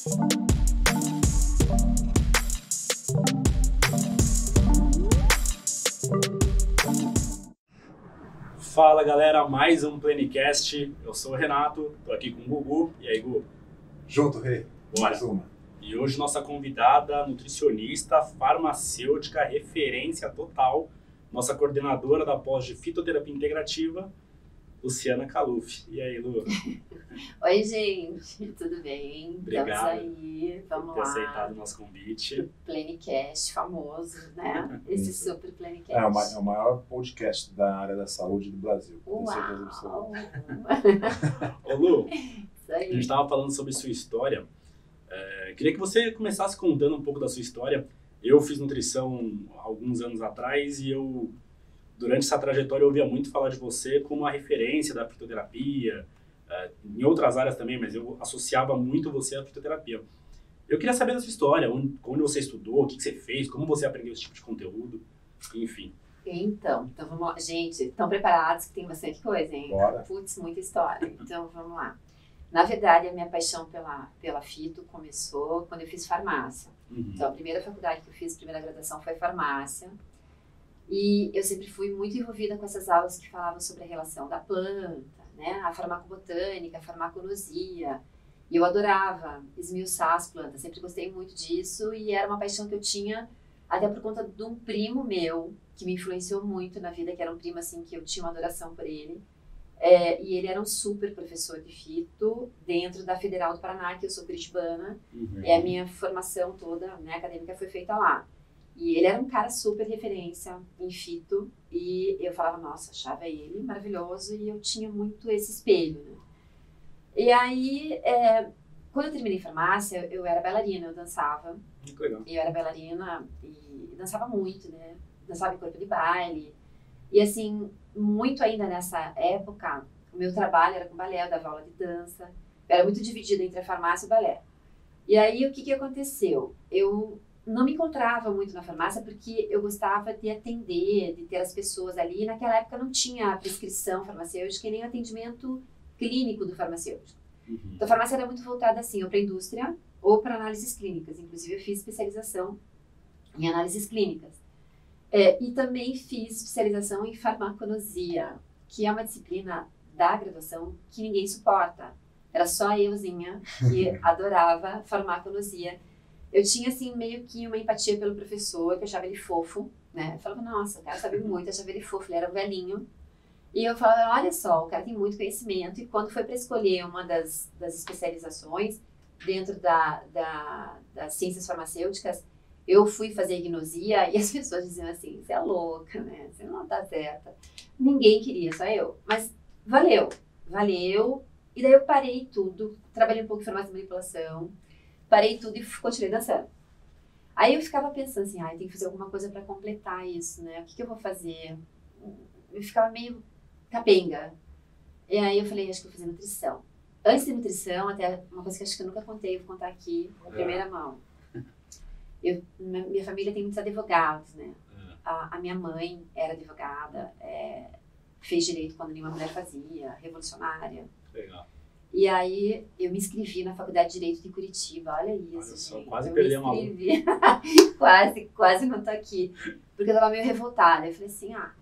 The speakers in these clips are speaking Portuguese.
Fala galera, mais um Plenicast. Eu sou o Renato, tô aqui com o Gugu. E aí, Gugu? Junto, Rei. Bora. Mais uma. E hoje nossa convidada, nutricionista, farmacêutica, referência total, nossa coordenadora da pós de fitoterapia integrativa, Luciana Caluf. E aí, Lu? Oi, gente, tudo bem? Obrigado Estamos aí, por vamos ter lá. aceitado o nosso convite. Plenicast, famoso, né? Esse super Plenicast. É, o ma- é o maior podcast da área da saúde do Brasil. Uau! Ô, Lu, Isso a gente estava falando sobre sua história. É, queria que você começasse contando um pouco da sua história. Eu fiz nutrição há alguns anos atrás e eu, durante essa trajetória, eu ouvia muito falar de você como uma referência da fitoterapia, é, em outras áreas também, mas eu associava muito você à fitoterapia. Eu queria saber da sua história, onde, onde você estudou, o que, que você fez, como você aprendeu esse tipo de conteúdo, enfim. Então, então vamos lá. Gente, estão preparados que tem bastante coisa, hein? Bora. Putz, muita história. Então, vamos lá. Na verdade, a minha paixão pela, pela fito começou quando eu fiz farmácia. Uhum. Então, a primeira faculdade que eu fiz, a primeira graduação, foi farmácia. E eu sempre fui muito envolvida com essas aulas que falavam sobre a relação da planta, né? A farmacobotânica, a farmacologia. E eu adorava esmiuçar as plantas, sempre gostei muito disso e era uma paixão que eu tinha até por conta de um primo meu que me influenciou muito na vida, que era um primo assim que eu tinha uma adoração por ele. É, e ele era um super professor de fito dentro da Federal do Paraná, que eu sou curitibana. Uhum. E a minha formação toda né, acadêmica foi feita lá. E ele era um cara super referência em fito. E eu falava, nossa, achava ele maravilhoso. E eu tinha muito esse espelho. Né? E aí, é, quando eu terminei farmácia, eu era bailarina, eu dançava. Legal. E eu era bailarina e dançava muito, né? Dançava em corpo de baile. E assim, muito ainda nessa época, o meu trabalho era com balé, eu dava aula de dança. Eu era muito dividida entre a farmácia e o balé. E aí, o que, que aconteceu? Eu não me encontrava muito na farmácia porque eu gostava de atender, de ter as pessoas ali. Naquela época não tinha a prescrição farmacêutica e nem o atendimento clínico do farmacêutico. Uhum. Então, a farmácia era muito voltada assim, ou para a indústria ou para análises clínicas. Inclusive, eu fiz especialização em análises clínicas. É, e também fiz especialização em farmacologia, que é uma disciplina da graduação que ninguém suporta. Era só euzinha que adorava farmacologia. Eu tinha, assim, meio que uma empatia pelo professor, que eu achava ele fofo, né? Eu falava, nossa, o cara sabe muito, eu achava ele fofo, ele era um velhinho. E eu falava, olha só, o cara tem muito conhecimento. E quando foi para escolher uma das, das especializações dentro da, da, das ciências farmacêuticas, eu fui fazer gnosia e as pessoas diziam assim, você é louca, né? Você não tá certa. Ninguém queria, só eu. Mas valeu, valeu. E daí eu parei tudo, trabalhei um pouco em farmácia de manipulação, parei tudo e continuei dançando. Aí eu ficava pensando assim, ah, tem que fazer alguma coisa para completar isso, né? O que, que eu vou fazer? Eu ficava meio capenga. E aí eu falei, acho que vou fazer nutrição. Antes de nutrição, até uma coisa que acho que eu nunca contei, vou contar aqui, na É. primeira mão. Eu, minha minha família tem muitos advogados, né? É. A, a minha mãe era advogada, é, fez direito quando nenhuma mulher fazia, revolucionária. Legal. E aí eu me inscrevi na Faculdade de Direito de Curitiba, olha isso, Olha só, gente. quase eu perdemos a inscrevi. quase, quase não tô aqui. Porque eu tava meio revoltada. Eu falei assim, ah,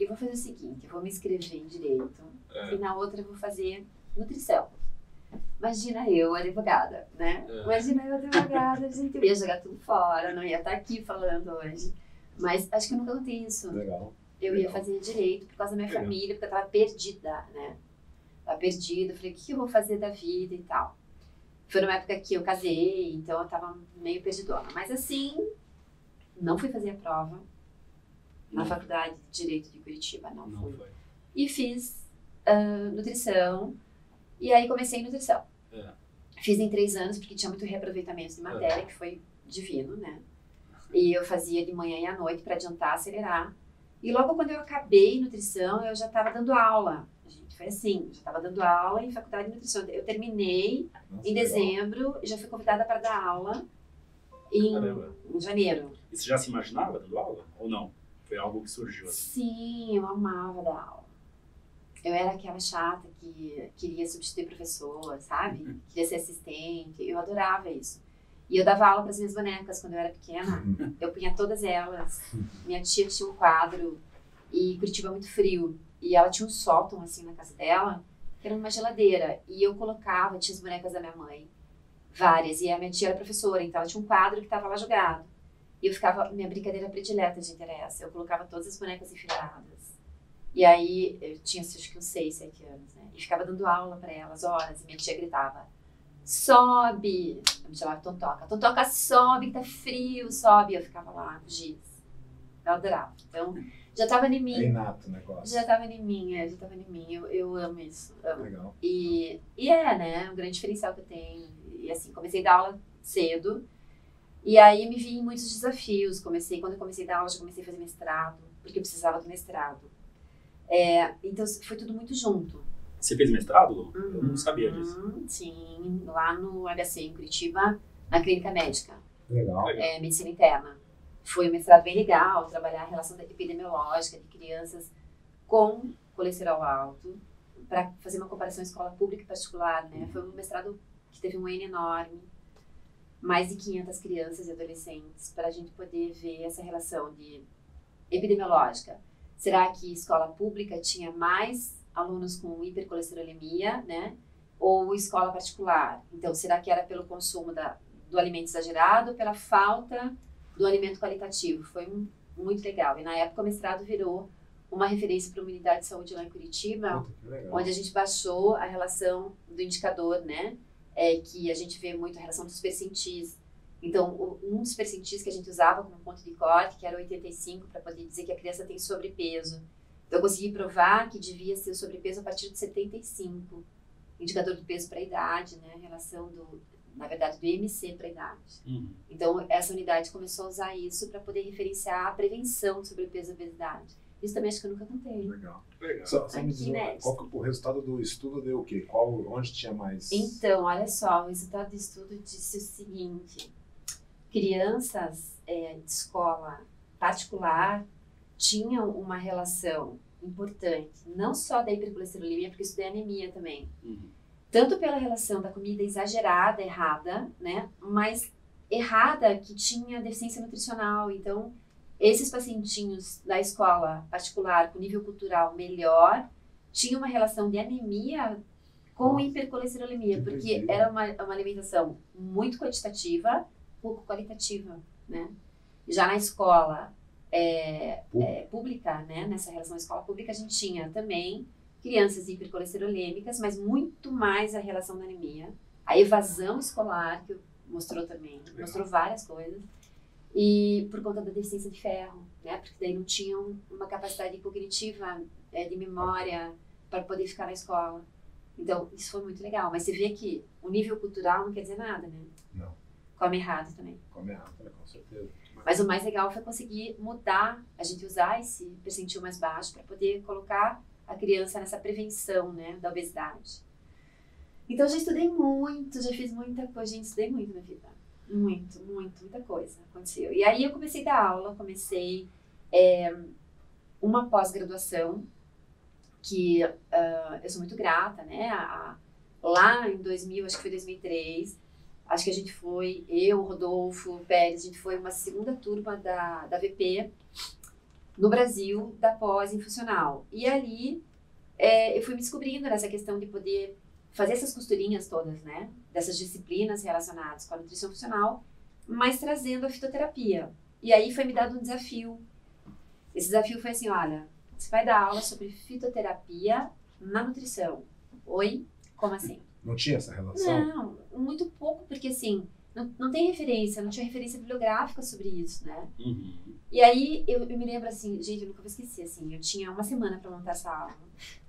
eu vou fazer o seguinte, eu vou me inscrever em Direito É. e na outra eu vou fazer Nutrição. Imagina eu, advogada, né? É. Imagina eu, advogada, gente, eu ia jogar tudo fora, não ia estar aqui falando hoje. Mas acho que eu nunca contei isso. Legal. Eu ia Legal. fazer direito por causa da minha Legal. família, porque eu tava perdida, né? Tava perdida, falei, o que eu vou fazer da vida e tal. Foi numa época que eu casei, então eu tava meio perdidona. Mas assim, não fui fazer a prova na Não. faculdade de Direito de Curitiba, não, Não fui. foi. E fiz ah, nutrição, e aí comecei em nutrição. É. Fiz em três anos, porque tinha muito reaproveitamento de matéria, que foi divino, né? E eu fazia de manhã e à noite para adiantar, acelerar. E logo quando eu acabei nutrição, eu já estava dando aula. Gente, foi assim, já estava dando aula em faculdade de nutrição. Eu terminei Nossa, em dezembro e já fui convidada para dar aula em, em janeiro. E você já se imaginava dando aula? Ou não? Foi algo que surgiu assim? Sim, eu amava dar aula. eu era aquela chata que queria substituir professor, sabe? Queria ser assistente. Eu adorava isso. E eu dava aula para as minhas bonecas quando eu era pequena. Eu punha todas elas. Minha tia tinha um quadro e Curitiba é muito frio. E ela tinha um sótão assim na casa dela, que era uma geladeira. E eu colocava, tinha as bonecas da minha mãe, várias. E a minha tia era professora, então ela tinha um quadro que estava lá jogado. E eu ficava, minha brincadeira predileta de interesse. Eu colocava todas as bonecas enfileiradas. E aí, eu tinha acho que uns 6, 7 anos, né? E ficava dando aula para elas horas. E minha tia gritava: sobe! Eu me chamava Tontoca. Tontoca, sobe, que tá frio, sobe. Eu ficava lá giz. Eu adorava. Então, já tava em mim. É inato o negócio. Já tava em mim, é, já tava em mim. Eu, eu amo isso. Amo. Legal. E, e é, né? Um grande diferencial que eu tenho. E assim, comecei a dar aula cedo. E aí me vi em muitos desafios. Comecei, quando eu comecei a dar aula, já comecei a fazer mestrado, porque eu precisava do mestrado. É, então foi tudo muito junto. Você fez mestrado, Lu? Eu não sabia disso. Uhum, Sim, lá no HC em Curitiba, na clínica médica, Legal. Legal. é, medicina interna. Foi um mestrado bem legal, trabalhar a relação epidemiológica de crianças com colesterol alto, para fazer uma comparação escola pública e particular, né? Foi um mestrado que teve um N enorme, mais de 500 crianças e adolescentes, para a gente poder ver essa relação de epidemiológica. Será que escola pública tinha mais alunos com hipercolesterolemia, né? Ou escola particular? Então, será que era pelo consumo da, do alimento exagerado pela falta do alimento qualitativo? Foi um, muito legal. E na época o mestrado virou uma referência para uma unidade de saúde lá em Curitiba, onde a gente baixou a relação do indicador, né? É, que a gente vê muito a relação dos percentis. Então, um dos percentis que a gente usava como ponto de corte, que era 85, para poder dizer que a criança tem sobrepeso. Então, eu consegui provar que devia ser sobrepeso a partir de 75. Indicador do peso para a idade, né? A relação do, na verdade, do IMC para a idade. Uhum. Então, essa unidade começou a usar isso para poder referenciar a prevenção de sobrepeso e obesidade. Isso também acho que eu nunca contei. Legal. Legal. Só, só me Aqui, diz, uma- né? qual que- o resultado do estudo deu o quê? Qual, onde tinha mais... Então, olha só, o resultado do estudo disse o seguinte: crianças é, de escola particular tinham uma relação importante, não só da hipercolesterolemia, porque isso é anemia também, Uhum. Tanto pela relação da comida exagerada, errada, né, mas errada que tinha deficiência nutricional. Então, esses pacientinhos da escola particular com nível cultural melhor tinham uma relação de anemia com Nossa, hipercolesterolemia, que porque era uma, uma alimentação muito quantitativa, pouco qualitativa, né? Já na escola é, é, pública, né, nessa relação escola pública, a gente tinha também crianças hipercolesterolêmicas, mas muito mais a relação da anemia. A evasão escolar, que mostrou também, mostrou várias coisas. E por conta da deficiência de ferro, né, porque daí não tinham uma capacidade cognitiva, é, de memória, para poder ficar na escola. Então, isso foi muito legal. Mas você vê que o nível cultural não quer dizer nada, né? Não. Come errado também. Come errado, né? com certeza. Mas o mais legal foi conseguir mudar, a gente usar esse percentil mais baixo para poder colocar a criança nessa prevenção, né, da obesidade. Então, já estudei muito, já fiz muita coisa, gente, estudei muito na vida. Muito, muito, muita coisa aconteceu. E aí eu comecei a dar aula, comecei é, uma pós-graduação, que ah, eu sou muito grata, né, a- a- lá em 2000, acho que foi 2003, acho que a gente foi, eu, Rodolfo, Pérez, a gente foi uma segunda turma da, da VP no Brasil, da pós em funcional. E ali é, eu fui me descobrindo nessa questão de poder fazer essas costurinhas todas, né? Dessas disciplinas relacionadas com a nutrição funcional, mas trazendo a fitoterapia. E aí foi me dado um desafio. Esse desafio foi assim, olha, você vai dar aula sobre fitoterapia na nutrição. Oi? Como assim? Não tinha essa relação? Não, muito pouco, porque assim, não, não tem referência, não tinha referência bibliográfica sobre isso, né? Uhum. E aí eu, eu me lembro assim, gente, eu nunca vou esquecer, assim, eu tinha uma semana pra montar essa aula.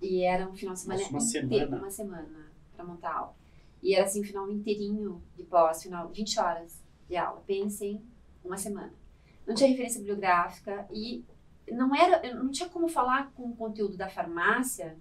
E era um final de semana Nossa, uma inteiro, semana? uma semana pra montar a aula. E era assim, um final inteirinho de pós, final 20 horas de aula. Pensem, uma semana. Não tinha referência bibliográfica e não era, não tinha como falar com o conteúdo da farmácia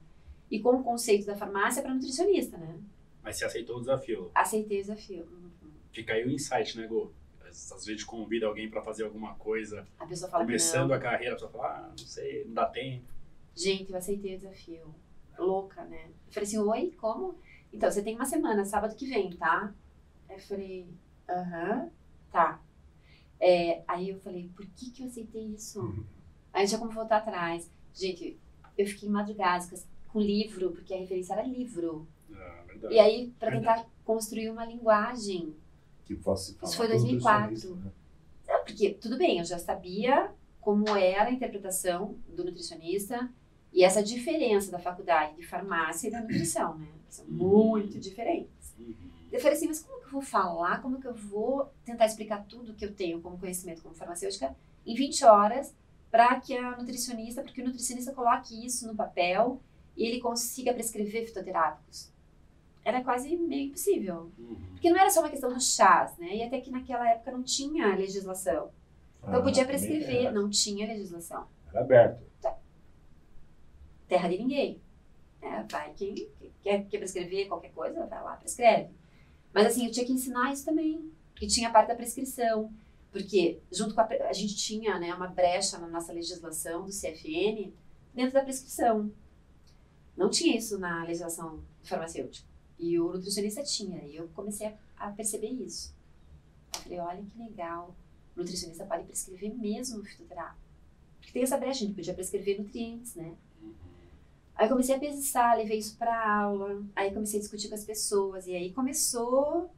e com o conceito da farmácia para nutricionista, né? Mas você aceitou o desafio. Aceitei o desafio. Uhum. Fica aí o insight, né, Gô? Às vezes convida alguém pra fazer alguma coisa, A pessoa fala começando a carreira, a pessoa fala, ah, não sei, não dá tempo. Gente, eu aceitei o desafio. louca, né? Eu falei assim, oi, como? Então, você tem uma semana, sábado que vem, tá? Aí eu falei, aham, tá. É, aí eu falei, por que que eu aceitei isso? Uhum. Aí já como voltar atrás. Gente, eu fiquei madrugada com livro, porque a referência era livro. Ah, verdade. E aí, para tentar construir uma linguagem. Que falar Isso foi com os 2004. nutricionistas, né? Não, Porque, tudo bem, eu já sabia como era a interpretação do nutricionista e essa diferença da faculdade de farmácia e da nutrição, né? São muito diferentes. Uhum. Eu falei assim, mas como que eu vou falar, como que eu vou tentar explicar tudo que eu tenho como conhecimento como farmacêutica em 20 horas para que a nutricionista, porque o nutricionista coloque isso no papel e ele consiga prescrever fitoterápicos. Era quase meio impossível. Uhum. Porque não era só uma questão dos chás, né? E até que naquela época não tinha legislação. Então eu Ah, podia prescrever, Era, não tinha legislação. era aberto. Terra de ninguém. É, vai quem quer, quer prescrever qualquer coisa, vai lá, prescreve. Mas assim, eu tinha que ensinar isso também, porque tinha a parte da prescrição. Porque junto com a, a gente tinha né, uma brecha na nossa legislação do CFN dentro da prescrição. Não tinha isso na legislação farmacêutica. E o nutricionista tinha. E eu comecei a, perceber isso. Eu falei, olha que legal. O nutricionista pode prescrever mesmo fitoterápico. Porque tem essa brecha, a gente podia prescrever nutrientes, né? Uhum. Aí comecei a pensar, levei isso para aula, aí comecei a discutir com as pessoas, e aí começou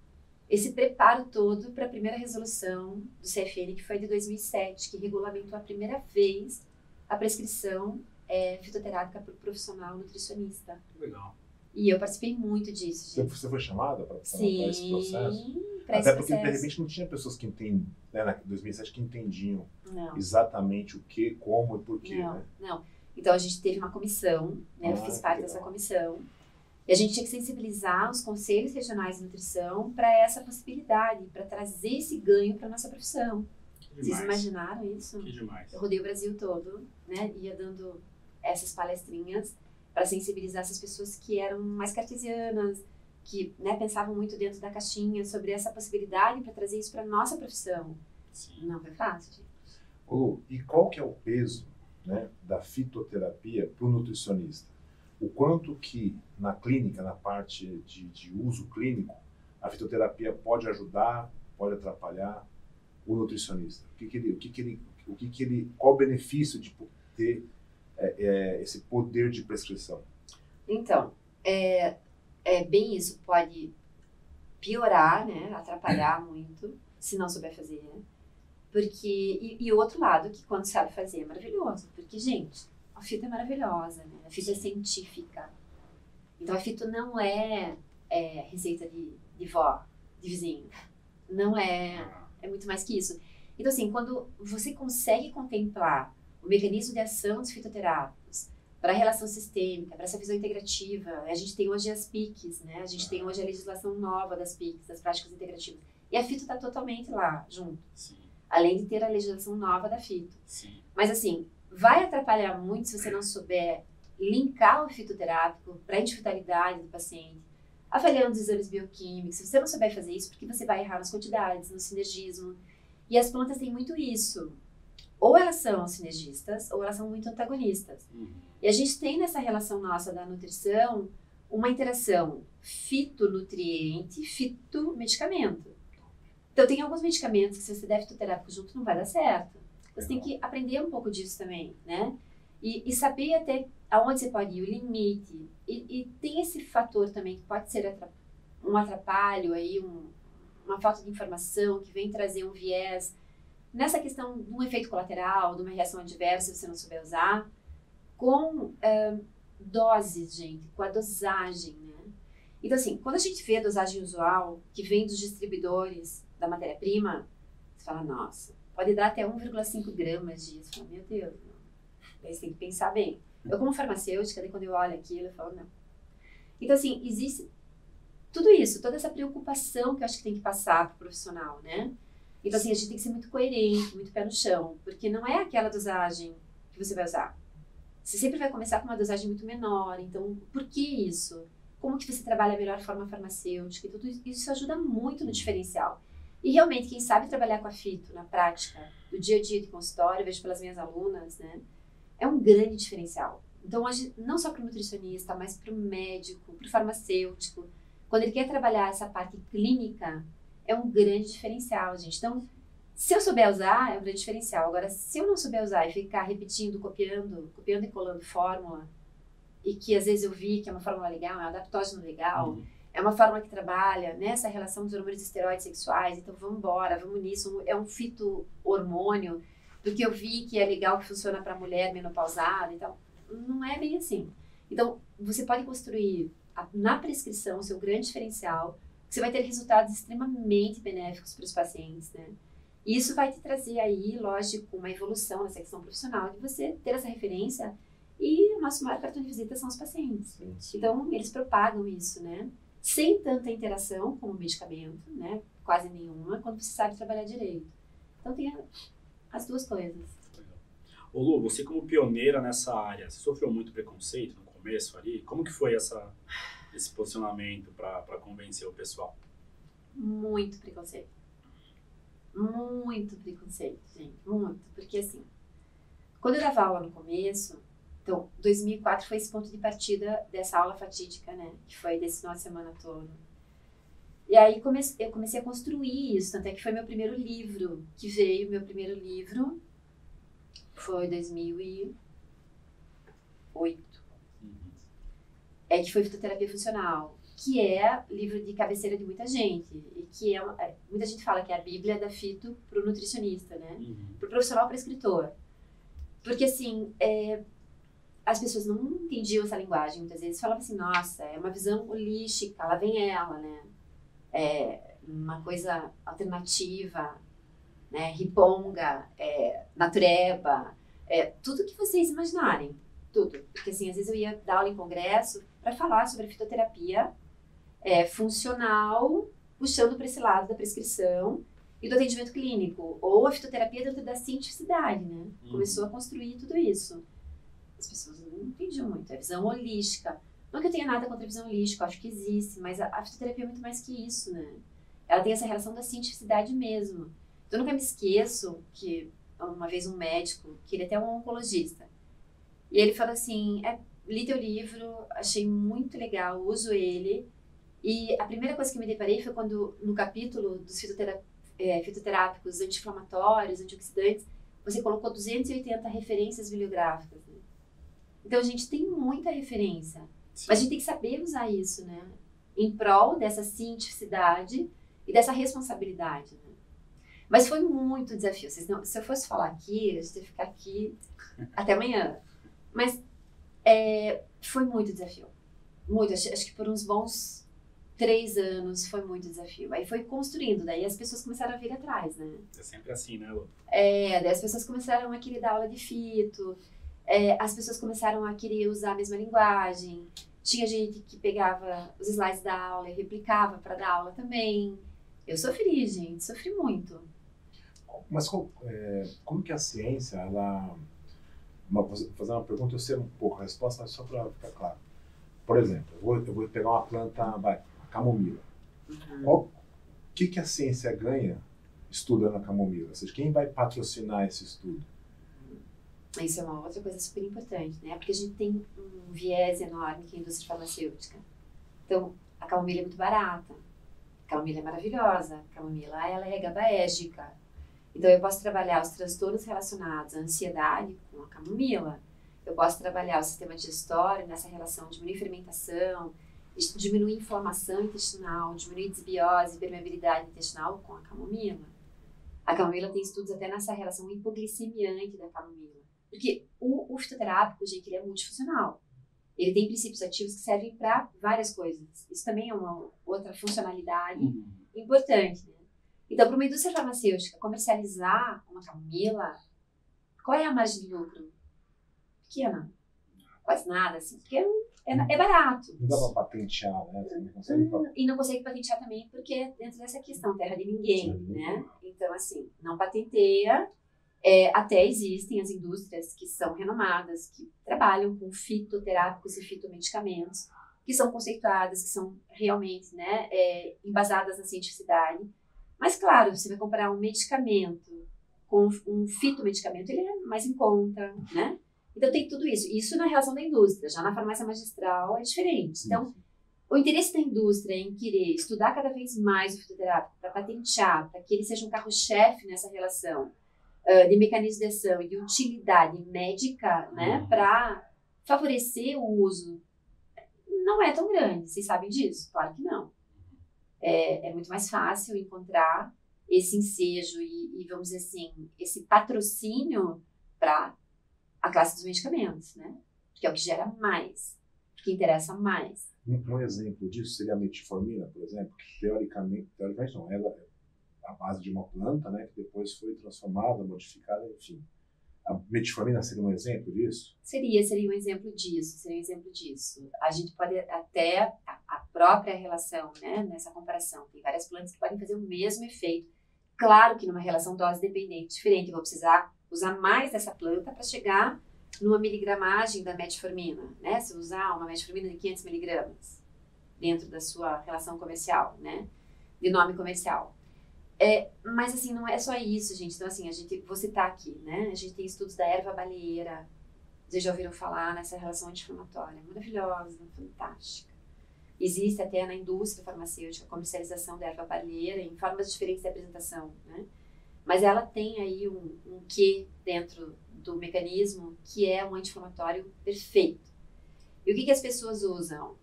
esse preparo todo para a primeira resolução do CFN, que foi de 2007, que regulamentou a primeira vez a prescrição é, fitoterápica para o profissional nutricionista. Legal. E eu participei muito disso, Você, gente. você foi chamada para Sim, esse processo? para Até esse porque, de processo. repente, não tinha pessoas que entendem, né, na 2007, que entendiam Não. exatamente o que, como e porquê, Não, né? não. Então a gente teve uma comissão, né? eu Ah, fiz que parte dessa comissão. E a gente tinha que sensibilizar os conselhos regionais de nutrição para essa possibilidade, para trazer esse ganho para nossa profissão. Que Vocês demais. imaginaram isso? Que demais. Eu rodei o Brasil todo, né? Ia dando essas palestrinhas para sensibilizar essas pessoas que eram mais cartesianas, que né, pensavam muito dentro da caixinha sobre essa possibilidade para trazer isso para nossa profissão. Sim. Não foi fácil, gente. E qual que é o peso né, da fitoterapia para o nutricionista? O quanto que na clínica, na parte de, de uso clínico, a fitoterapia pode ajudar, pode atrapalhar o nutricionista? O que, que ele, o que, que ele, o que, que ele, qual o benefício de ter é, é, esse poder de prescrição? Então, é, é bem isso. Pode piorar, né? Atrapalhar muito, se não souber fazer. Porque, e, e o outro lado, que quando sabe fazer é maravilhoso. Porque, gente, a fita é maravilhosa, né? A fita é científica. Então, a fita não é, é receita de, de vó, de vizinho. Não é é muito mais que isso. Então, assim, quando você consegue contemplar o mecanismo de ação dos fitoterápicos para a relação sistêmica, para essa visão integrativa, a gente tem hoje as PICs, né? A gente tem hoje a legislação nova das PICs, das práticas integrativas. E a fito está totalmente lá, junto. sim, Além de ter a legislação nova da fito. sim. Mas, assim, vai atrapalhar muito se você não souber linkar o fitoterápico para a individualidade do paciente, avaliando os exames bioquímicos. Se você não souber fazer isso, porque você vai errar nas quantidades, no sinergismo. E as plantas têm muito isso. Ou elas são sinergistas, ou elas são muito antagonistas. Uhum. E a gente tem nessa relação nossa da nutrição uma interação fitonutriente, fitomedicamento. Então, tem alguns medicamentos que se você der fitoterápico junto não vai dar certo. Você tem que aprender um pouco disso também, né? E, e saber até aonde você pode ir, o limite. E, e tem esse fator também que pode ser atra- um atrapalho aí, um- uma falta de informação que vem trazer um viés nessa questão de um efeito colateral, de uma reação adversa se você não souber usar, com eh, doses, gente, com a dosagem, né? Então, assim, quando a gente vê a dosagem usual que vem dos distribuidores da matéria-prima, você fala, nossa, pode dar até 1,5 gramas disso. Você fala, meu Deus, não. Daí você tem que pensar bem. Eu, como farmacêutica, daí quando eu olho aquilo, eu falo, não. Então, assim, existe tudo isso, toda essa preocupação que eu acho que tem que passar para o profissional, né? Então, assim, a gente tem que ser muito coerente, muito pé no chão, porque não é aquela dosagem que você vai usar. Você sempre vai começar com uma dosagem muito menor, então, por que isso? Como que você trabalha a melhor forma farmacêutica e tudo isso, ajuda muito no diferencial. E realmente, quem sabe trabalhar com a fito na prática, do dia a dia de consultório, vejo pelas minhas alunas, né? É um grande diferencial. Então, hoje, não só para o nutricionista, mas para o médico, para o farmacêutico, quando ele quer trabalhar essa parte clínica, é um grande diferencial, gente. Então, se eu souber usar, é um grande diferencial. Agora, se eu não souber usar e ficar repetindo, copiando, copiando e colando fórmula, e que às vezes eu vi que é uma fórmula legal, é um adaptógeno legal, uhum. é uma fórmula que trabalha nessa relação dos hormônios esteroides sexuais, então vamos embora, vamos nisso, é um fito hormônio, do que eu vi que é legal, que funciona para mulher menopausada e tal. Não é bem assim. Então, você pode construir na prescrição o seu grande diferencial, você vai ter resultados extremamente benéficos para os pacientes, né? E isso vai te trazer aí, lógico, uma evolução nessa questão profissional de você ter essa referência e o nosso maior cartão de visita são os pacientes. Sim, sim. Então, eles propagam isso, né? Sem tanta interação com o medicamento, né? Quase nenhuma, quando você sabe trabalhar direito. Então, tem as duas coisas. Ô Lu, você como pioneira nessa área, você sofreu muito preconceito no começo ali? Como que foi essa, esse posicionamento para convencer o pessoal? Muito preconceito muito preconceito, gente, muito. Porque assim, quando eu dava aula no começo, então 2004 foi esse ponto de partida dessa aula fatídica, né? Que foi desse final de semana todo. E aí comecei, eu comecei a construir isso, tanto é que foi meu primeiro livro que veio, meu primeiro livro foi 2008. É que foi fitoterapia funcional que é livro de cabeceira de muita gente e que é, uma, é, muita gente fala que é a Bíblia da fito para o nutricionista, né? Uhum. Para o profissional, para escritor, porque assim é, as pessoas não entendiam essa linguagem muitas vezes falavam assim, nossa, é uma visão holística, lá vem ela, né? É uma coisa alternativa, né? Riponga, é, natureba, é, tudo que vocês imaginarem, tudo. Porque assim, às vezes eu ia dar aula em congresso para falar sobre fitoterapia é, funcional, puxando para esse lado da prescrição e do atendimento clínico, ou a fitoterapia dentro da cientificidade, né? Uhum. Começou a construir tudo isso. As pessoas não entendiam muito, é visão holística. Não que eu tenha nada contra a visão holística, acho que existe, mas a, a fitoterapia é muito mais que isso, né? Ela tem essa relação da cientificidade mesmo. Então, eu nunca me esqueço que uma vez um médico, que ele é até um oncologista, e ele falou assim, é, li teu livro, achei muito legal, uso ele, e a primeira coisa que me deparei foi quando, no capítulo dos é, fitoterápicos anti-inflamatórios, antioxidantes, você colocou 280 referências bibliográficas. Né? Então, a gente tem muita referência. Sim. Mas a gente tem que saber usar isso, né? Em prol dessa cientificidade e dessa responsabilidade. Né? Mas foi muito desafio. Não, se eu fosse falar aqui, eu ia ficar aqui até amanhã. Mas é, foi muito desafio. Muito. Acho, acho que por uns bons três anos foi muito desafio. Aí foi construindo, daí as pessoas começaram a vir atrás, né? É sempre assim, né, Lu? É, daí as pessoas começaram a querer dar aula de fito, é, as pessoas começaram a querer usar a mesma linguagem. Tinha gente que pegava os slides da aula e replicava para dar aula também. Eu sofri, gente, sofri muito. Mas é, como que a ciência, ela... Uma, fazer uma pergunta, eu sei um pouco a resposta, mas só para ficar claro. Por exemplo, eu vou, eu vou pegar uma planta, vai, camomila. Uhum. O que, que a ciência ganha estudando a camomila? Ou seja, quem vai patrocinar esse estudo? Isso é uma outra coisa super importante, né? Porque a gente tem um viés enorme que é a indústria farmacêutica. Então, a camomila é muito barata. A camomila é maravilhosa. A camomila, ela é gabaégica. Então, eu posso trabalhar os transtornos relacionados à ansiedade com a camomila. Eu posso trabalhar o sistema digestório nessa relação de diminuir fermentação, diminuir inflamação intestinal, diminuir desbiose, permeabilidade intestinal com a camomila. A camomila tem estudos até nessa relação hipoglicemiante da camomila. Porque o, o fitoterápico, gente, ele é multifuncional. Ele tem princípios ativos que servem para várias coisas. Isso também é uma outra funcionalidade uhum. importante, né? Então, para uma indústria farmacêutica comercializar uma camomila, qual é a margem de lucro? Pequena. Quase nada, assim. Porque é é, é barato. Não dá para patentear, né? Não consegue hum, E não consegue patentear também porque dentro dessa questão, terra de ninguém, né? Então, assim, não patenteia. É, até existem as indústrias que são renomadas, que trabalham com fitoterápicos e fitomedicamentos, que são conceituadas, que são realmente né, é, embasadas na cientificidade. Mas, claro, você vai comparar um medicamento com um fitomedicamento, ele é mais em conta, né? Então tem tudo isso. Isso na relação da indústria. Já na farmácia magistral é diferente. Então, o interesse da indústria em querer estudar cada vez mais o fitoterápico para patentear, para que ele seja um carro-chefe nessa relação uh, de mecanismo de ação e de utilidade médica, né, uhum. para favorecer o uso, não é tão grande. Vocês sabem disso? Claro que não. É, é muito mais fácil encontrar esse ensejo e, e vamos dizer assim, esse patrocínio para a classe dos medicamentos, né? Que é o que gera mais, que interessa mais. Um, um exemplo disso seria a metformina, por exemplo, que teoricamente, teoricamente não, ela é a base de uma planta, né, que depois foi transformada, modificada, enfim. A metformina seria um exemplo disso? Seria, seria um exemplo disso, seria um exemplo disso. A gente pode até, a, a própria relação, né, nessa comparação, tem várias plantas que podem fazer o mesmo efeito. Claro que numa relação dose dependente diferente, eu vou precisar usar mais dessa planta para chegar numa miligramagem da metformina, né? Se usar uma metformina de 500 miligramas dentro da sua relação comercial, né? De nome comercial. É, mas assim, não é só isso, gente. Então, assim, a gente, vou citar aqui, né? A gente tem estudos da erva baleeira. Vocês já ouviram falar nessa relação anti-inflamatória? Maravilhosa, fantástica. Existe até na indústria farmacêutica a comercialização da erva baleeira em formas diferentes de apresentação, né? Mas ela tem aí um, um quê dentro do mecanismo que é um anti-inflamatório perfeito. E o que, que as pessoas usam?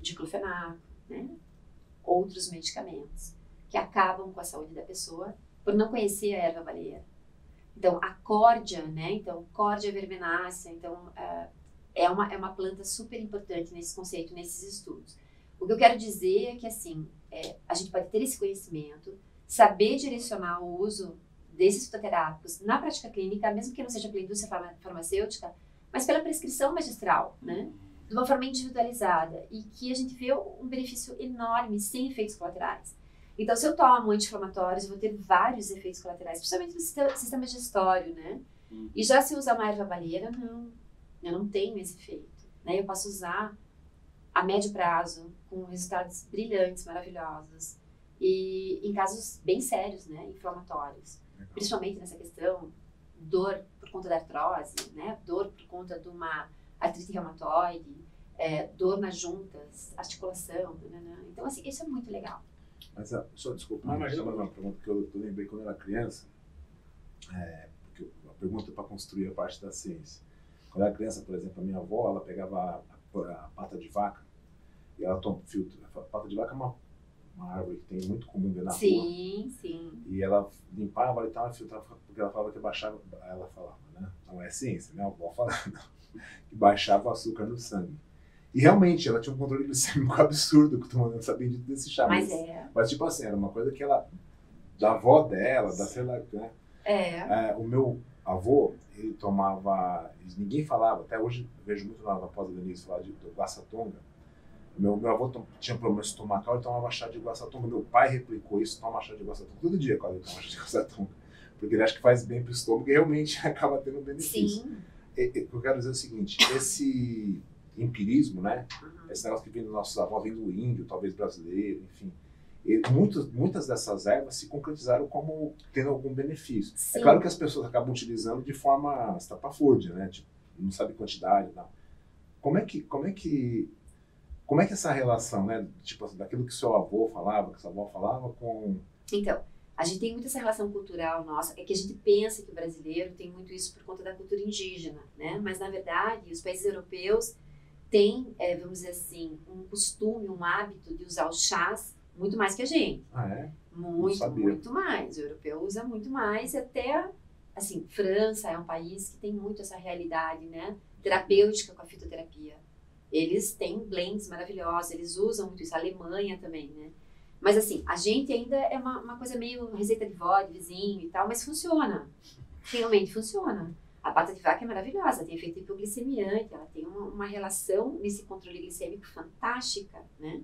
Diclofenaco, né? outros medicamentos que acabam com a saúde da pessoa por não conhecer a erva baleeira. Então, a córdia, né? Então, córdia verbenácea, então, uh, é, uma, é uma planta super importante nesse conceito, nesses estudos. O que eu quero dizer é que, assim, é, a gente pode ter esse conhecimento, saber direcionar o uso desses fitoterápicos na prática clínica, mesmo que não seja pela indústria farmacêutica, mas pela prescrição magistral, né? De uma forma individualizada e que a gente vê um benefício enorme sem efeitos colaterais. Então, se eu tomo anti-inflamatórios, eu vou ter vários efeitos colaterais, principalmente no sistema digestório, né? E já se usar uma erva baleira, não, eu não tenho esse efeito. Né? Eu posso usar a médio prazo, com resultados brilhantes, maravilhosos, e em casos bem sérios, né? Inflamatórios principalmente nessa questão dor por conta da artrose, né? Dor por conta de uma artrite reumatoide, é, dor nas juntas, articulação, né? Então, assim, isso é muito legal. Mas, ah, só desculpa, mas imagina uma pergunta que eu, eu lembrei quando eu era criança, é, porque a pergunta é para construir a parte da ciência. Quando eu era criança, por exemplo, a minha avó, ela pegava a, a, a pata de vaca e ela toma filtro. A pata de vaca é uma uma árvore que tem muito comum ver na sim, rua. Sim, sim. E ela limpava e tal, filtrava, porque ela falava que baixava, ela falava, né? Não é ciência, né? A avó falando, que baixava o açúcar no sangue. E realmente, ela tinha um controle glicêmico absurdo, que tomando essa bendita desse chá. Mas, mas, é. Mas, tipo assim, era uma coisa que ela, da avó dela, da sei lá, né? É. é. O meu avô, ele tomava, ninguém falava, até hoje vejo muito na pós-Denise falar de, do Guaçatonga, meu, meu avô tinha problema estomacal, ele tomava chá de guaçatonga. Meu pai replicou isso, toma chá de guaçatonga todo dia quase ele toma chá de guaçatonga. Porque ele acha que faz bem para o estômago e realmente acaba tendo benefício. Sim. E, e, eu quero dizer é o seguinte, esse empirismo, né? Uhum. Esse negócio que vem dos nossos avós, vem do índio, talvez brasileiro, enfim. E muitas, muitas dessas ervas se concretizaram como tendo algum benefício. É Sim. É claro que as pessoas acabam utilizando de forma estapafúrdia, né? Tipo, não sabe quantidade e tal. Como é que, como é que como é que é essa relação, né? Tipo, assim, daquilo que seu avô falava, que sua avó falava com... Então, a gente tem muito essa relação cultural nossa, é que a gente pensa que o brasileiro tem muito isso por conta da cultura indígena, né? Mas, na verdade, os países europeus têm, é, vamos dizer assim, um costume, um hábito de usar os chás muito mais que a gente. Ah, é? Muito, muito mais. O europeu usa muito mais, até, assim, França é um país que tem muito essa realidade, né? Terapêutica com a fitoterapia. Eles têm blends maravilhosos, eles usam muito isso. A Alemanha também, né? Mas assim, a gente ainda é uma, uma coisa meio receita de vó, de vizinho e tal, mas funciona. Realmente funciona. A pata de vaca é maravilhosa, tem efeito hipoglicemiante, ela tem uma, uma relação nesse controle glicêmico fantástica, né?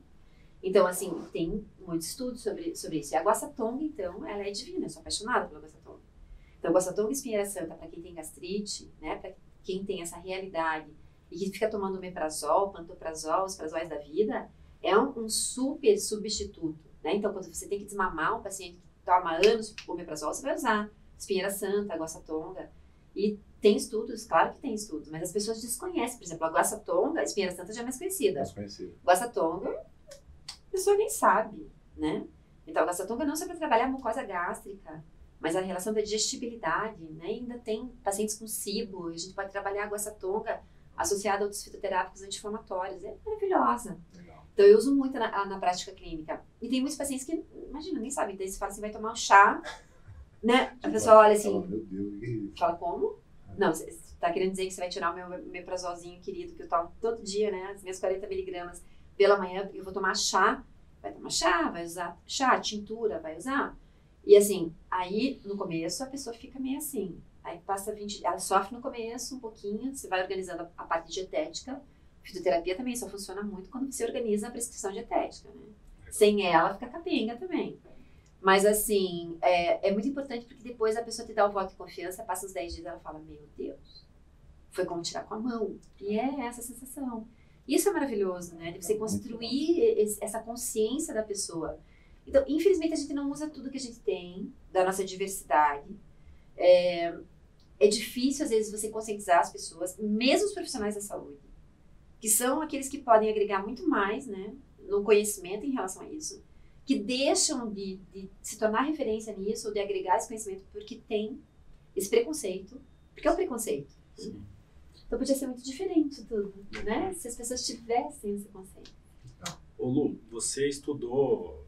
Então, assim, tem muitos estudos sobre, sobre isso. E a guaçatonga, então, ela é divina, eu sou apaixonada pela guaçatonga. Então, guaçatonga espinheira santa, para quem tem gastrite, né, para quem tem essa realidade e que fica tomando meprazol, pantoprazol, os prazóis da vida, é um, um, super substituto. Né? Então, quando você tem que desmamar um paciente que toma anos o meprazol, você vai usar espinheira santa, tonga. E Tem estudos, claro que tem estudos, mas as pessoas desconhecem. Por exemplo, a guaçatonga, a espinha santa já é mais conhecida. Mais conhecida. Guaçatonga, a pessoa nem sabe, né? Então, a guaçatonga não só para trabalhar a mucosa gástrica, mas a relação da digestibilidade, né? Ainda tem pacientes com cibo, a gente pode trabalhar a guaçatonga associada a outros fitoterápicos anti-inflamatórios. É maravilhosa. Legal. Então, eu uso muito na, na prática clínica. E tem muitos pacientes que, imagina, nem sabem. Daí você fala assim, vai tomar um chá, né? A pessoa olha assim, Fala, Meu Deus, é fala como? Não, você está querendo dizer que você vai tirar o meu meprazolzinho querido, que eu tomo todo dia, né? As minhas 40 miligramas pela manhã, eu vou tomar chá. Vai tomar chá, vai usar chá, tintura, vai usar. E assim, aí no começo a pessoa fica meio assim. Aí passa 20, ela sofre no começo um pouquinho, você vai organizando a, a parte dietética. Fitoterapia também só funciona muito quando você organiza a prescrição dietética, né? Sem ela fica capenga também. Mas assim, é, é muito importante porque depois a pessoa te dá o voto de confiança, passa os 10 dias e ela fala, meu Deus, foi como tirar com a mão. E é essa sensação. Isso é maravilhoso, né? De você É construir esse- essa consciência da pessoa. Então, infelizmente, a gente não usa tudo que a gente tem, da nossa diversidade. É, é difícil, às vezes, você conscientizar as pessoas, mesmo os profissionais da saúde, que são aqueles que podem agregar muito mais, né? No conhecimento em relação a isso, que deixam de, de se tornar referência nisso, ou de agregar esse conhecimento, porque tem esse preconceito. Porque é o preconceito. Sim. Então, podia ser muito diferente tudo, né? Se as pessoas tivessem esse conceito. Ô Lu, você estudou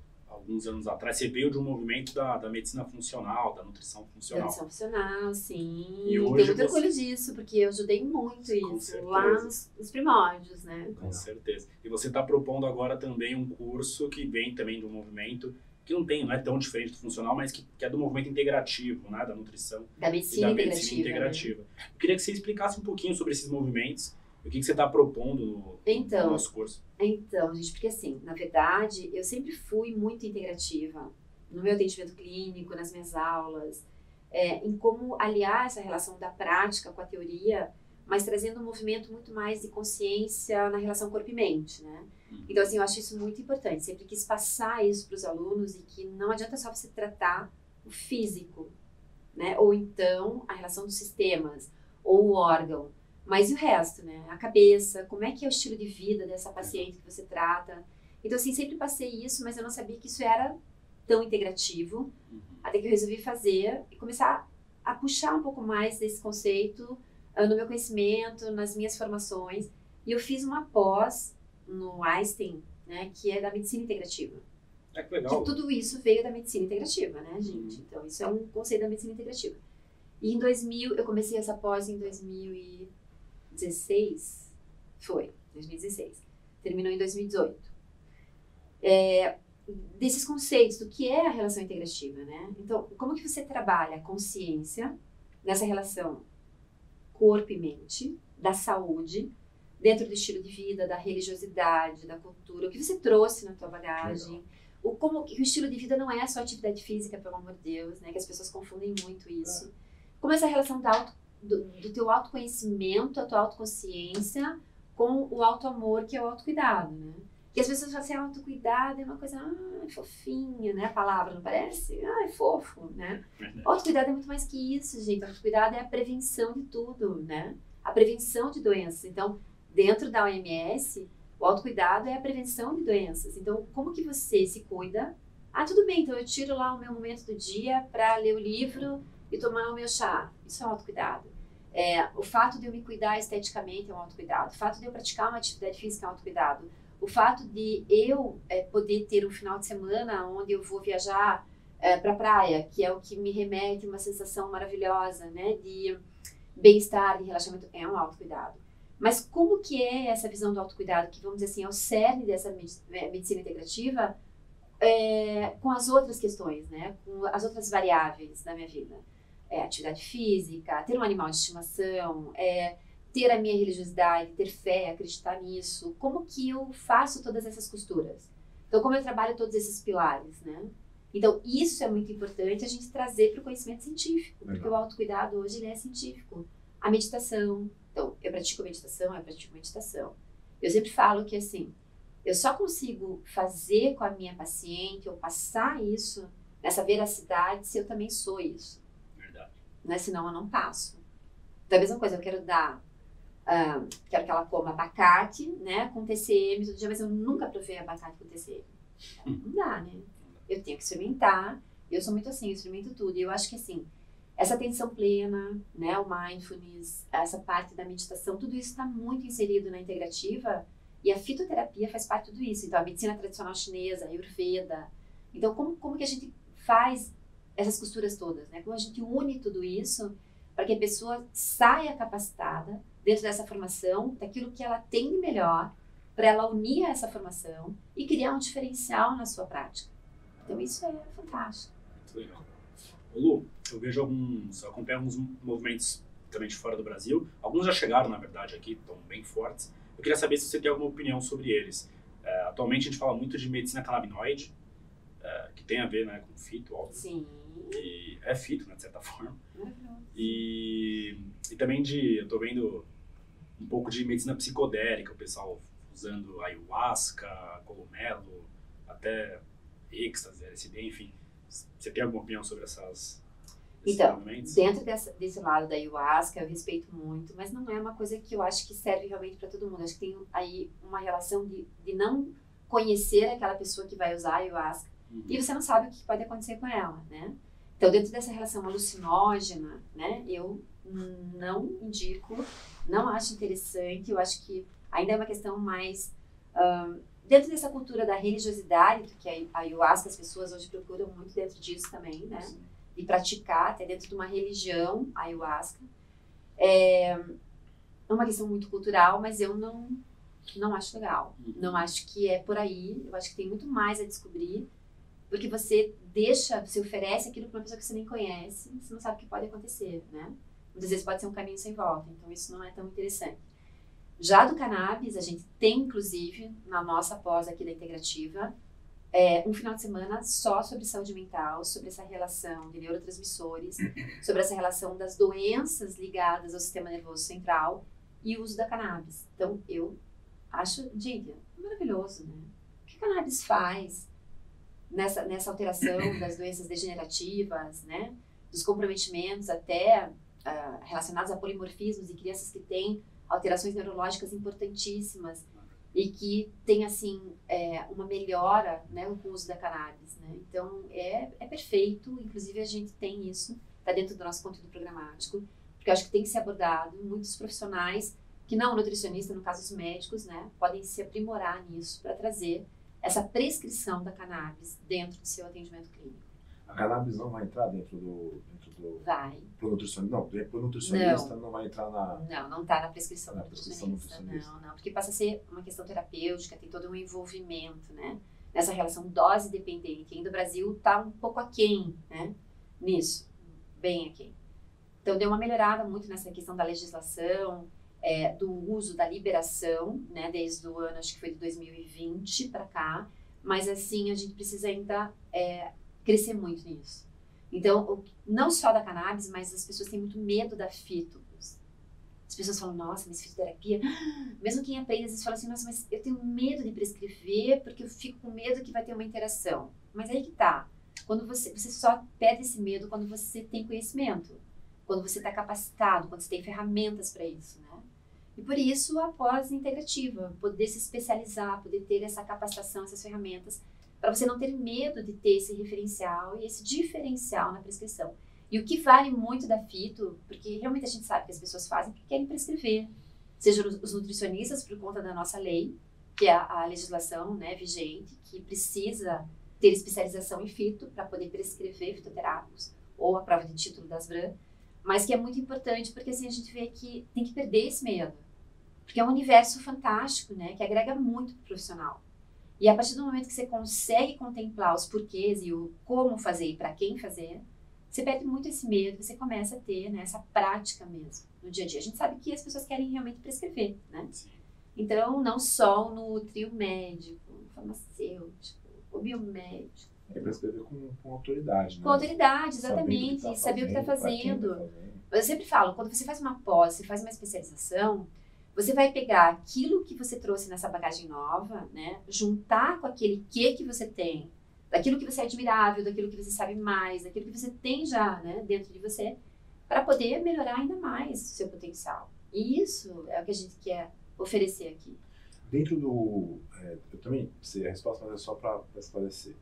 alguns anos atrás, você veio de um movimento da, da medicina funcional, da nutrição funcional. Nutrição funcional, sim. E Tenho hoje muito você- orgulho disso, porque eu ajudei muito Com isso certeza. lá nos, nos primórdios, né? Com certeza. E você está propondo agora também um curso que vem também de um movimento que não tem, não é tão diferente do funcional, mas que, que é do movimento integrativo, né, da nutrição Da medicina da integrativa. medicina né? integrativa. Eu queria que você explicasse um pouquinho sobre esses movimentos, o que, que você está propondo no, Então. no nosso curso. Então, gente, porque assim, na verdade, eu sempre fui muito integrativa no meu atendimento clínico, nas minhas aulas, é, em como aliar essa relação da prática com a teoria, mas trazendo um movimento muito mais de consciência na relação corpo e mente, né? Uhum. Então, assim, eu acho isso muito importante. Sempre quis passar isso para os alunos e que não adianta só você tratar o físico, né? Ou então a relação dos sistemas, ou o órgão, mas e o resto, né? A cabeça, como é que é o estilo de vida dessa paciente que você trata. Então, assim, sempre passei isso, mas eu não sabia que isso era tão integrativo, Uhum. até que eu resolvi fazer e começar a puxar um pouco mais desse conceito ah, no meu conhecimento, nas minhas formações. E eu fiz uma pós no Einstein, né, que é da medicina integrativa. É que legal. Que tudo isso veio da medicina integrativa, né, gente? Então, isso é um conceito da medicina integrativa. E em 2000, eu comecei essa pós em 2016. Foi, 2016. Terminou em 2018. É, desses conceitos do que é a relação integrativa, né? Então, como que você trabalha a consciência nessa relação corpo e mente, da saúde, dentro do estilo de vida, da religiosidade, da cultura, o que você trouxe na tua bagagem, o como que o estilo de vida não é só atividade física, pelo amor de Deus, né? Que as pessoas confundem muito isso. Como essa relação da auto, do, do teu autoconhecimento, a tua autoconsciência com o auto-amor, que é o autocuidado, né? Que as pessoas falam assim, autocuidado é uma coisa, ah, fofinha, né? A palavra, não parece? Ah, é fofo, né? Autocuidado é muito mais que isso, gente. Autocuidado é a prevenção de tudo, né? A prevenção de doenças. Então, dentro da OMS, o autocuidado é a prevenção de doenças. Então, como que você se cuida? Ah, tudo bem, então eu tiro lá o meu momento do dia para ler o livro e tomar o meu chá. Isso é autocuidado. É, o fato de eu me cuidar esteticamente é um autocuidado. O fato de eu praticar uma atividade física é um autocuidado. O fato de eu é, poder ter um final de semana onde eu vou viajar é, para a praia, que é o que me remete a uma sensação maravilhosa, né, de bem-estar, de relaxamento, é um autocuidado. Mas como que é essa visão do autocuidado, que vamos dizer assim, é o cerne dessa eh, medicina integrativa, é, com as outras questões, né, com as outras variáveis da minha vida? É, atividade física, ter um animal de estimação, é, ter a minha religiosidade, ter fé, acreditar nisso. Como que eu faço todas essas costuras? Então, como eu trabalho todos esses pilares, né? Então, isso é muito importante a gente trazer para o conhecimento científico, porque Legal. o autocuidado hoje ele é científico. A meditação, então, eu pratico meditação, eu pratico meditação. Eu sempre falo que, assim, eu só consigo fazer com a minha paciente ou passar isso, nessa veracidade, se eu também sou isso. Né? Senão eu não passo. Então, a mesma coisa, eu quero dar, uh, quero que ela coma abacate, né, com TCM todo dia, mas eu nunca provei abacate com TCM. Não dá, né? Eu tenho que experimentar, eu sou muito assim, eu experimento tudo. E eu acho que, assim, essa atenção plena, né, o mindfulness, essa parte da meditação, tudo isso está muito inserido na integrativa e a fitoterapia faz parte de tudo isso. Então, a medicina tradicional chinesa, a Ayurveda. Então, como, como que a gente faz essas costuras todas, né? Como a gente une tudo isso para que a pessoa saia capacitada dentro dessa formação, daquilo que ela tem de melhor, para ela unir a essa formação e criar um diferencial na sua prática. Então, isso é fantástico. Muito legal. Ô Lu, eu vejo alguns, eu acompanho alguns movimentos também de fora do Brasil. Alguns já chegaram, na verdade, aqui, estão bem fortes. Eu queria saber se você tem alguma opinião sobre eles. É, atualmente a gente fala muito de medicina canabinoide, é, que tem a ver né, com fito, óbvio. Sim. E é fito, né, de certa forma. E, e também de, eu estou vendo um pouco de medicina psicodélica, o pessoal usando ayahuasca, colomelo, até êxtase, LSD, enfim. Você tem alguma opinião sobre essas então, dentro dessa, desse lado da ayahuasca, eu respeito muito, mas não é uma coisa que eu acho que serve realmente para todo mundo. Acho que tem aí uma relação de, de não conhecer aquela pessoa que vai usar a ayahuasca uhum. e você não sabe o que pode acontecer com ela, né? Então, dentro dessa relação alucinógena, né, eu não indico, não acho interessante, eu acho que ainda é uma questão mais. Dentro dessa cultura da religiosidade, que a ayahuasca as pessoas hoje procuram muito dentro disso também, né? Sim. De praticar, até dentro de uma religião, a ayahuasca. É uma questão muito cultural, mas eu não, não acho legal. Uhum. Não acho que é por aí. Eu acho que tem muito mais a descobrir, porque você deixa, você oferece aquilo para uma pessoa que você nem conhece, você não sabe o que pode acontecer, né? Muitas vezes pode ser um caminho sem volta, então isso não é tão interessante. Já do cannabis, a gente tem, inclusive, na nossa pós aqui da integrativa, é, um final de semana só sobre saúde mental, sobre essa relação de neurotransmissores, sobre essa relação das doenças ligadas ao sistema nervoso central e o uso da cannabis. Então, eu acho, diga, maravilhoso, né? O que a cannabis faz nessa, nessa alteração das doenças degenerativas, né? Dos comprometimentos até uh, relacionados a polimorfismos em crianças que têm alterações neurológicas importantíssimas e que tem assim é, uma melhora né, com o uso da cannabis. Né? Então é, é perfeito, inclusive a gente tem isso, está dentro do nosso conteúdo programático, porque eu acho que tem que ser abordado. Muitos profissionais, que não nutricionista, no caso os médicos, né, podem se aprimorar nisso para trazer essa prescrição da cannabis dentro do seu atendimento clínico. A cannabis não vai entrar dentro do, do. Vai. Pro nutricionista. Não, pro nutricionista não, não vai entrar na. Não, não está na prescrição na prescrição nutricionista. Não, não, porque passa a ser uma questão terapêutica, tem todo um envolvimento, né? Nessa relação dose dependente. Ainda o Brasil está um pouco aquém, né? Nisso, bem aquém. Então deu uma melhorada muito nessa questão da legislação, é, do uso da liberação, né? Desde o ano, acho que foi de 2020 para cá. Mas assim, a gente precisa ainda é, crescer muito nisso. Então, não só da cannabis, mas as pessoas têm muito medo da fito. As pessoas falam, nossa, mas fitoterapia. Mesmo quem aprende, às vezes fala assim, nossa, mas eu tenho medo de prescrever porque eu fico com medo que vai ter uma interação. Mas aí que tá. Quando você, você só perde esse medo quando você tem conhecimento, quando você está capacitado, quando você tem ferramentas para isso, né? E por isso a pós-integrativa, poder se especializar, poder ter essa capacitação, essas ferramentas para você não ter medo de ter esse referencial e esse diferencial na prescrição. E o que vale muito da fito, porque realmente a gente sabe que as pessoas fazem porque querem prescrever, seja os nutricionistas por conta da nossa lei, que é a, legislação né, vigente, que precisa ter especialização em fito para poder prescrever fitoterápicos, ou a prova de título das BRAN, mas que é muito importante porque assim a gente vê que tem que perder esse medo, porque é um universo fantástico, né, que agrega muito pro profissional. E a partir do momento que você consegue contemplar os porquês e o como fazer e para quem fazer, você perde muito esse medo, você começa a ter né, essa prática mesmo no dia a dia. A gente sabe que as pessoas querem realmente prescrever, né? Então, não só no trio médico, o farmacêutico, o biomédico. É prescrever com, com autoridade, né? Com autoridade, exatamente. Tá saber o que está fazendo. Tá fazendo. Eu sempre falo, quando você faz uma pós, você faz uma especialização, você vai pegar aquilo que você trouxe nessa bagagem nova, né? Juntar com aquele que que você tem, daquilo que você é admirável, daquilo que você sabe mais, daquilo que você tem já, né, dentro de você, para poder melhorar ainda mais o seu potencial. E isso é o que a gente quer oferecer aqui. Dentro do. É, eu também sei a resposta, mas é só para esclarecer.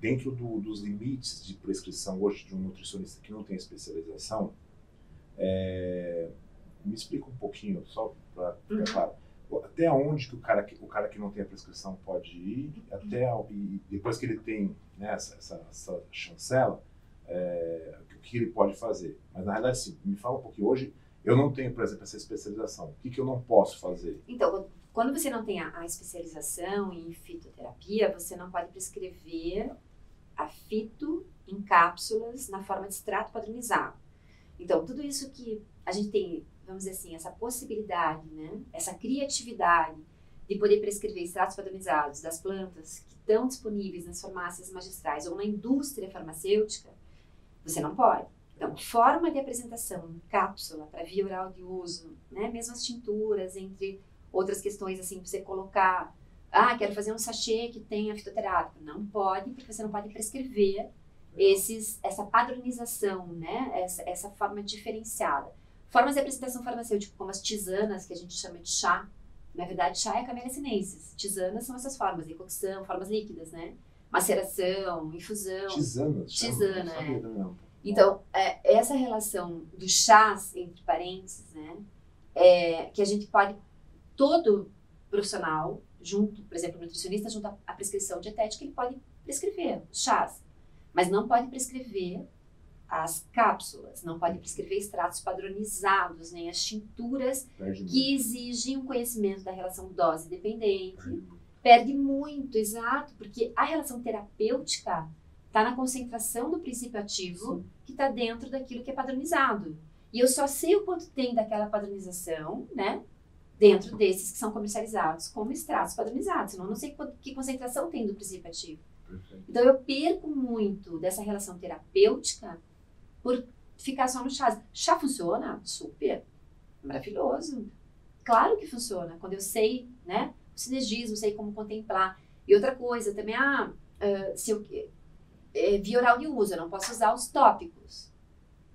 Dentro do, dos limites de prescrição hoje de um nutricionista que não tem especialização, é, me explica um pouquinho, só para uhum. claro. Até onde que o cara, o cara que não tem a prescrição pode ir, até e depois que ele tem né, essa, essa, essa chancela, é, o que ele pode fazer. Mas na realidade, sim, me fala um pouquinho. Hoje, eu não tenho, por exemplo, essa especialização. O que, que eu não posso fazer? Então, quando você não tem a, a especialização em fitoterapia, você não pode prescrever a fito em cápsulas na forma de extrato padronizado. Então, tudo isso que a gente tem, vamos dizer assim, essa possibilidade, né? essa criatividade de poder prescrever extratos padronizados das plantas que estão disponíveis nas farmácias magistrais ou na indústria farmacêutica, você não pode. Então, forma de apresentação, cápsula para via oral de uso, né? mesmo as tinturas, entre outras questões, assim, para você colocar, ah, quero fazer um sachê que tenha fitoterápico. Não pode, porque você não pode prescrever esses, essa padronização, né? Essa, essa forma diferenciada. Formas de apresentação farmacêutica, como as tisanas, que a gente chama de chá. Na verdade, chá é camélia sinensis. Tisanas são essas formas, decocção, formas líquidas, né? Maceração, infusão. Tisana. Tisana, é. Então, é, essa relação dos chás, entre parênteses, né? É, que a gente pode, todo profissional, junto, por exemplo, o nutricionista, junto à prescrição dietética, ele pode prescrever os chás. Mas não pode prescrever as cápsulas, não pode prescrever extratos padronizados, nem as tinturas que exigem um conhecimento da relação dose-dependente. Perde. Perde muito, exato, porque a relação terapêutica está na concentração do princípio ativo Sim. que está dentro daquilo que é padronizado. E eu só sei o quanto tem daquela padronização, né? Dentro desses que são comercializados como extratos padronizados. Senão eu não sei que concentração tem do princípio ativo. Perfeito. Então eu perco muito dessa relação terapêutica por ficar só no chá. Chá funciona? Super. Maravilhoso. Claro que funciona. Quando eu sei, né? O sinergismo, sei como contemplar. E outra coisa também, ah, uh, se eu, é, via oral de uso, eu não posso usar os tópicos.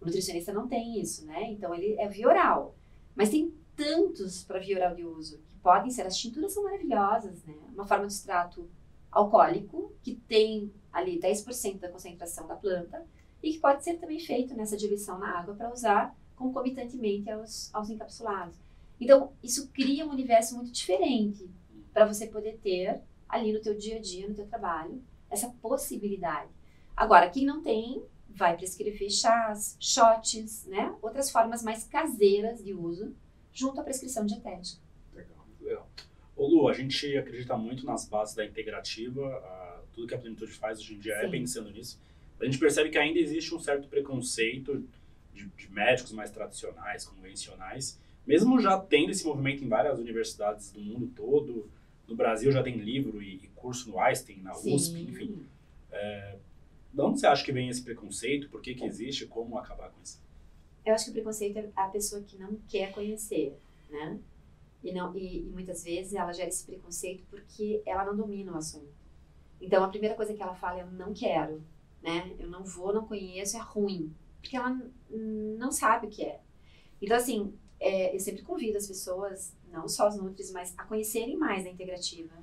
O nutricionista não tem isso, né? Então ele é via oral. Mas tem tantos para via oral de uso que podem ser. As tinturas são maravilhosas, né? Uma forma de extrato alcoólico, que tem ali 10% da concentração da planta e que pode ser também feito nessa diluição na água para usar concomitantemente aos, aos encapsulados. Então, isso cria um universo muito diferente para você poder ter ali no teu dia a dia, no teu trabalho, essa possibilidade. Agora, quem não tem, vai prescrever chás, shots, né? Outras formas mais caseiras de uso, junto à prescrição dietética. Legal, legal. Ô Lu, a gente acredita muito nas bases da integrativa, uh, tudo que a Plenitude faz hoje em dia é Sim. é pensando nisso. A gente percebe que ainda existe um certo preconceito de, de, médicos mais tradicionais, convencionais, mesmo já tendo esse movimento em várias universidades do mundo todo, no Brasil já tem livro e, e curso no Einstein, na Sim. USP, enfim. É, de onde você acha que vem esse preconceito? Por que, que existe? Como acabar com isso? Eu acho que o preconceito é a pessoa que não quer conhecer, né? E, não, e, e, muitas vezes ela gera esse preconceito porque ela não domina o assunto. Então, a primeira coisa que ela fala é: eu não quero, né? Eu não vou, não conheço, é ruim. Porque ela não sabe o que é. Então, assim, é, eu sempre convido as pessoas, não só os nutris, mas a conhecerem mais a integrativa.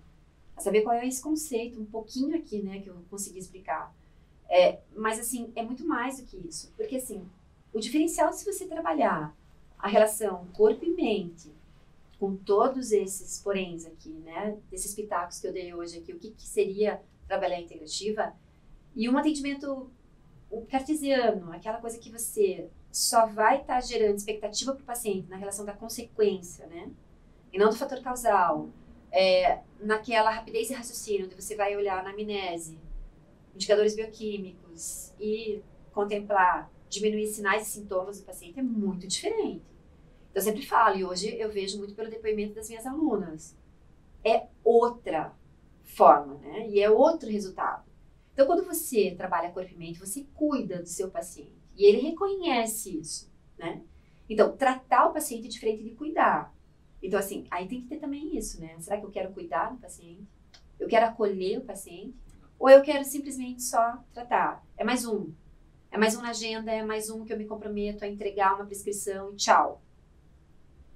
A saber qual é esse conceito, um pouquinho aqui, né, que eu consegui explicar. É, mas, assim, é muito mais do que isso. Porque, assim, o diferencial se você trabalhar a relação corpo e mente com todos esses poréns aqui, né, desses pitacos que eu dei hoje aqui, o que, que seria trabalhar integrativa, e um atendimento cartesiano, aquela coisa que você só vai estar tá gerando expectativa para o paciente na relação da consequência, né, e não do fator causal, é, naquela rapidez de raciocínio, onde você vai olhar na amnese, indicadores bioquímicos e contemplar, diminuir sinais e sintomas do paciente é muito diferente. Eu sempre falo, e hoje eu vejo muito pelo depoimento das minhas alunas. É outra forma, né? E é outro resultado. Então, quando você trabalha corpo e mente, você cuida do seu paciente. E ele reconhece isso, né? Então, tratar o paciente é diferente de cuidar. Então, assim, aí tem que ter também isso, né? Será que eu quero cuidar do paciente? Eu quero acolher o paciente? Ou eu quero simplesmente só tratar? É mais um. É mais um na agenda, é mais um que eu me comprometo a entregar uma prescrição e tchau.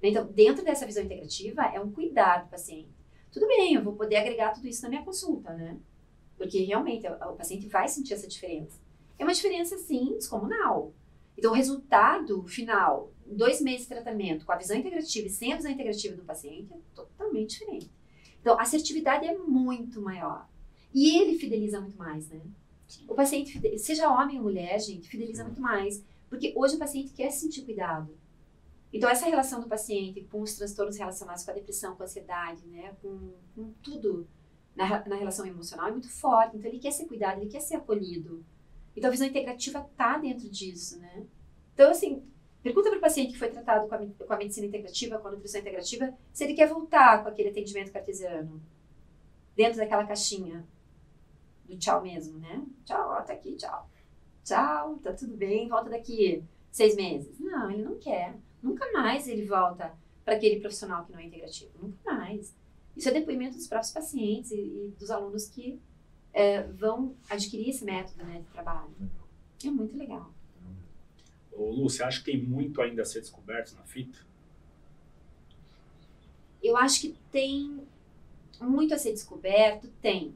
Então, dentro dessa visão integrativa, é um cuidado do paciente. Tudo bem, eu vou poder agregar tudo isso na minha consulta, né? Porque realmente o, paciente vai sentir essa diferença. É uma diferença, sim, descomunal. Então, o resultado final, dois meses de tratamento, com a visão integrativa e sem a visão integrativa do paciente, é totalmente diferente. Então, a assertividade é muito maior. E ele fideliza muito mais, né? O paciente, seja homem ou mulher, gente, fideliza muito mais. Porque hoje o paciente quer sentir cuidado. Então, essa relação do paciente com os transtornos relacionados com a depressão, com a ansiedade, né, com, com tudo na, na relação emocional é muito forte. Então, ele quer ser cuidado, ele quer ser acolhido. Então, a visão integrativa está dentro disso, né? Então, assim, pergunta para o paciente que foi tratado com a, com a medicina integrativa, com a nutrição integrativa, se ele quer voltar com aquele atendimento cartesiano, dentro daquela caixinha do tchau mesmo, né? Tchau, ó, tá aqui, tchau. Tchau, tá tudo bem, volta daqui seis meses. Não, ele não quer. Nunca mais ele volta para aquele profissional que não é integrativo. Nunca mais. Isso é depoimento dos próprios pacientes e, e dos alunos que é, vão adquirir esse método né, de trabalho. É muito legal. Ô, Lu, você acha que tem muito ainda a ser descoberto na fita? Eu acho que tem muito a ser descoberto, tem.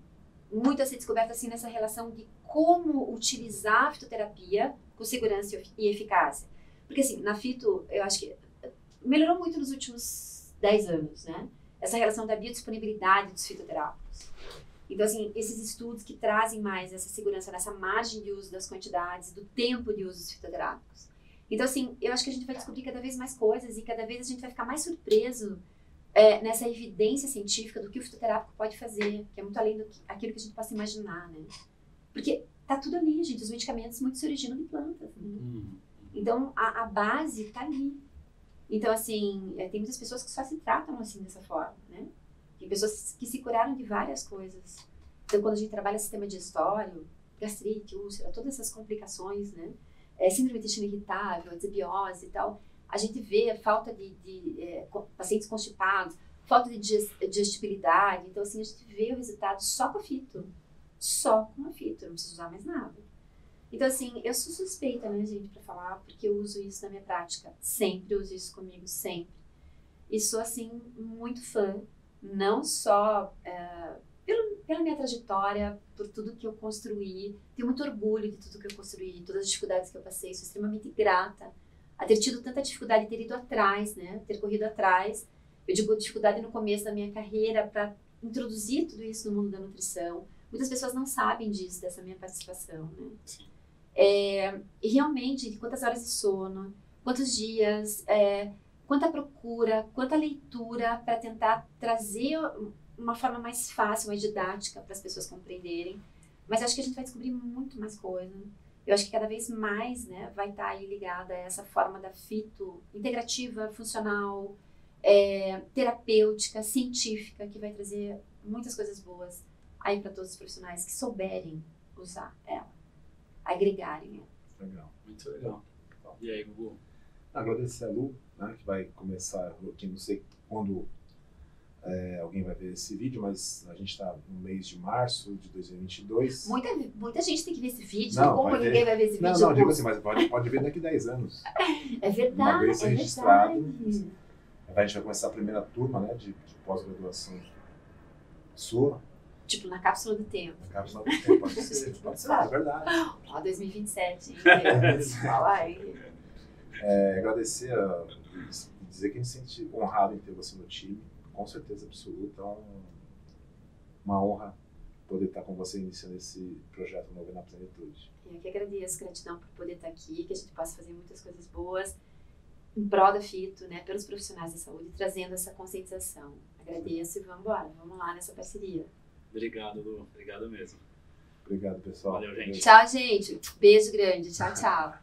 Muito a ser descoberto assim nessa relação de como utilizar a fitoterapia com segurança e eficácia. Porque assim, na fito, eu acho que melhorou muito nos últimos 10 anos, né? Essa relação da biodisponibilidade dos fitoterápicos. Então, assim, esses estudos que trazem mais essa segurança nessa margem de uso das quantidades, do tempo de uso dos fitoterápicos. Então, assim, eu acho que a gente vai descobrir cada vez mais coisas e cada vez a gente vai ficar mais surpreso é, nessa evidência científica do que o fitoterápico pode fazer, que é muito além do que, aquilo que a gente possa imaginar, né? Porque tá tudo ali, gente. Os medicamentos muito se originam de plantas, né? Uhum. Então, a, a base tá ali. Então, assim, é, tem muitas pessoas que só se tratam assim, dessa forma, né? Tem pessoas que se curaram de várias coisas. Então, quando a gente trabalha sistema digestório, gastrite, úlcera, todas essas complicações, né? É, síndrome de intestino irritável, desbiose e tal, a gente vê a falta de, de é, pacientes constipados, falta de digestibilidade. Então, assim, a gente vê o resultado só com a fito. Só com a fito, não precisa usar mais nada. Então, assim, eu sou suspeita, né, gente, para falar, porque eu uso isso na minha prática. Sempre uso isso comigo, sempre. E sou, assim, muito fã não só é, pelo, pela minha trajetória, por tudo que eu construí. Tenho muito orgulho de tudo que eu construí, todas as dificuldades que eu passei. Sou extremamente grata a ter tido tanta dificuldade, ter ido atrás, né? Ter corrido atrás. Eu digo dificuldade no começo da minha carreira para introduzir tudo isso no mundo da nutrição. Muitas pessoas não sabem disso, dessa minha participação, né? Sim. É, realmente, quantas horas de sono, quantos dias, é, quanta procura, quanta leitura para tentar trazer uma forma mais fácil, mais didática para as pessoas compreenderem. Mas acho que a gente vai descobrir muito mais coisa. Eu acho que cada vez mais né, vai estar tá ligada a essa forma da fito integrativa, funcional, é, terapêutica, científica, que vai trazer muitas coisas boas aí para todos os profissionais que souberem usar ela, agregarem ela. Legal. Muito legal. E aí, Gugu? Agradecer a Lu né, que vai começar aqui, não sei quando é, alguém vai ver esse vídeo, mas a gente está no mês de março de 2022. Muita, muita gente tem que ver esse vídeo, não, como ninguém ver. vai ver esse não, vídeo? Não, não, digo assim, mas pode, pode ver daqui a 10 anos. É verdade, Uma vez é registrado. Verdade. A gente vai começar a primeira turma né, de, de pós-graduação sua. Tipo, na cápsula do tempo. Na cápsula do tempo, pode ser, pode ser, é verdade. Ó, 2027, Fala aí. É, agradecer a dizer que a gente se sente honrado em ter você no time, com certeza absoluta. É uma honra poder estar com você iniciando esse projeto Novo na Plenitude. Eu que agradeço, gratidão por poder estar aqui, que a gente possa fazer muitas coisas boas em prol da FITO, né, pelos profissionais da saúde, trazendo essa conscientização. Agradeço e vamos embora, vamos lá nessa parceria. Obrigado, Lu. Obrigado mesmo. Obrigado, pessoal. Valeu, gente. Tchau, gente. Beijo grande. Tchau, tchau.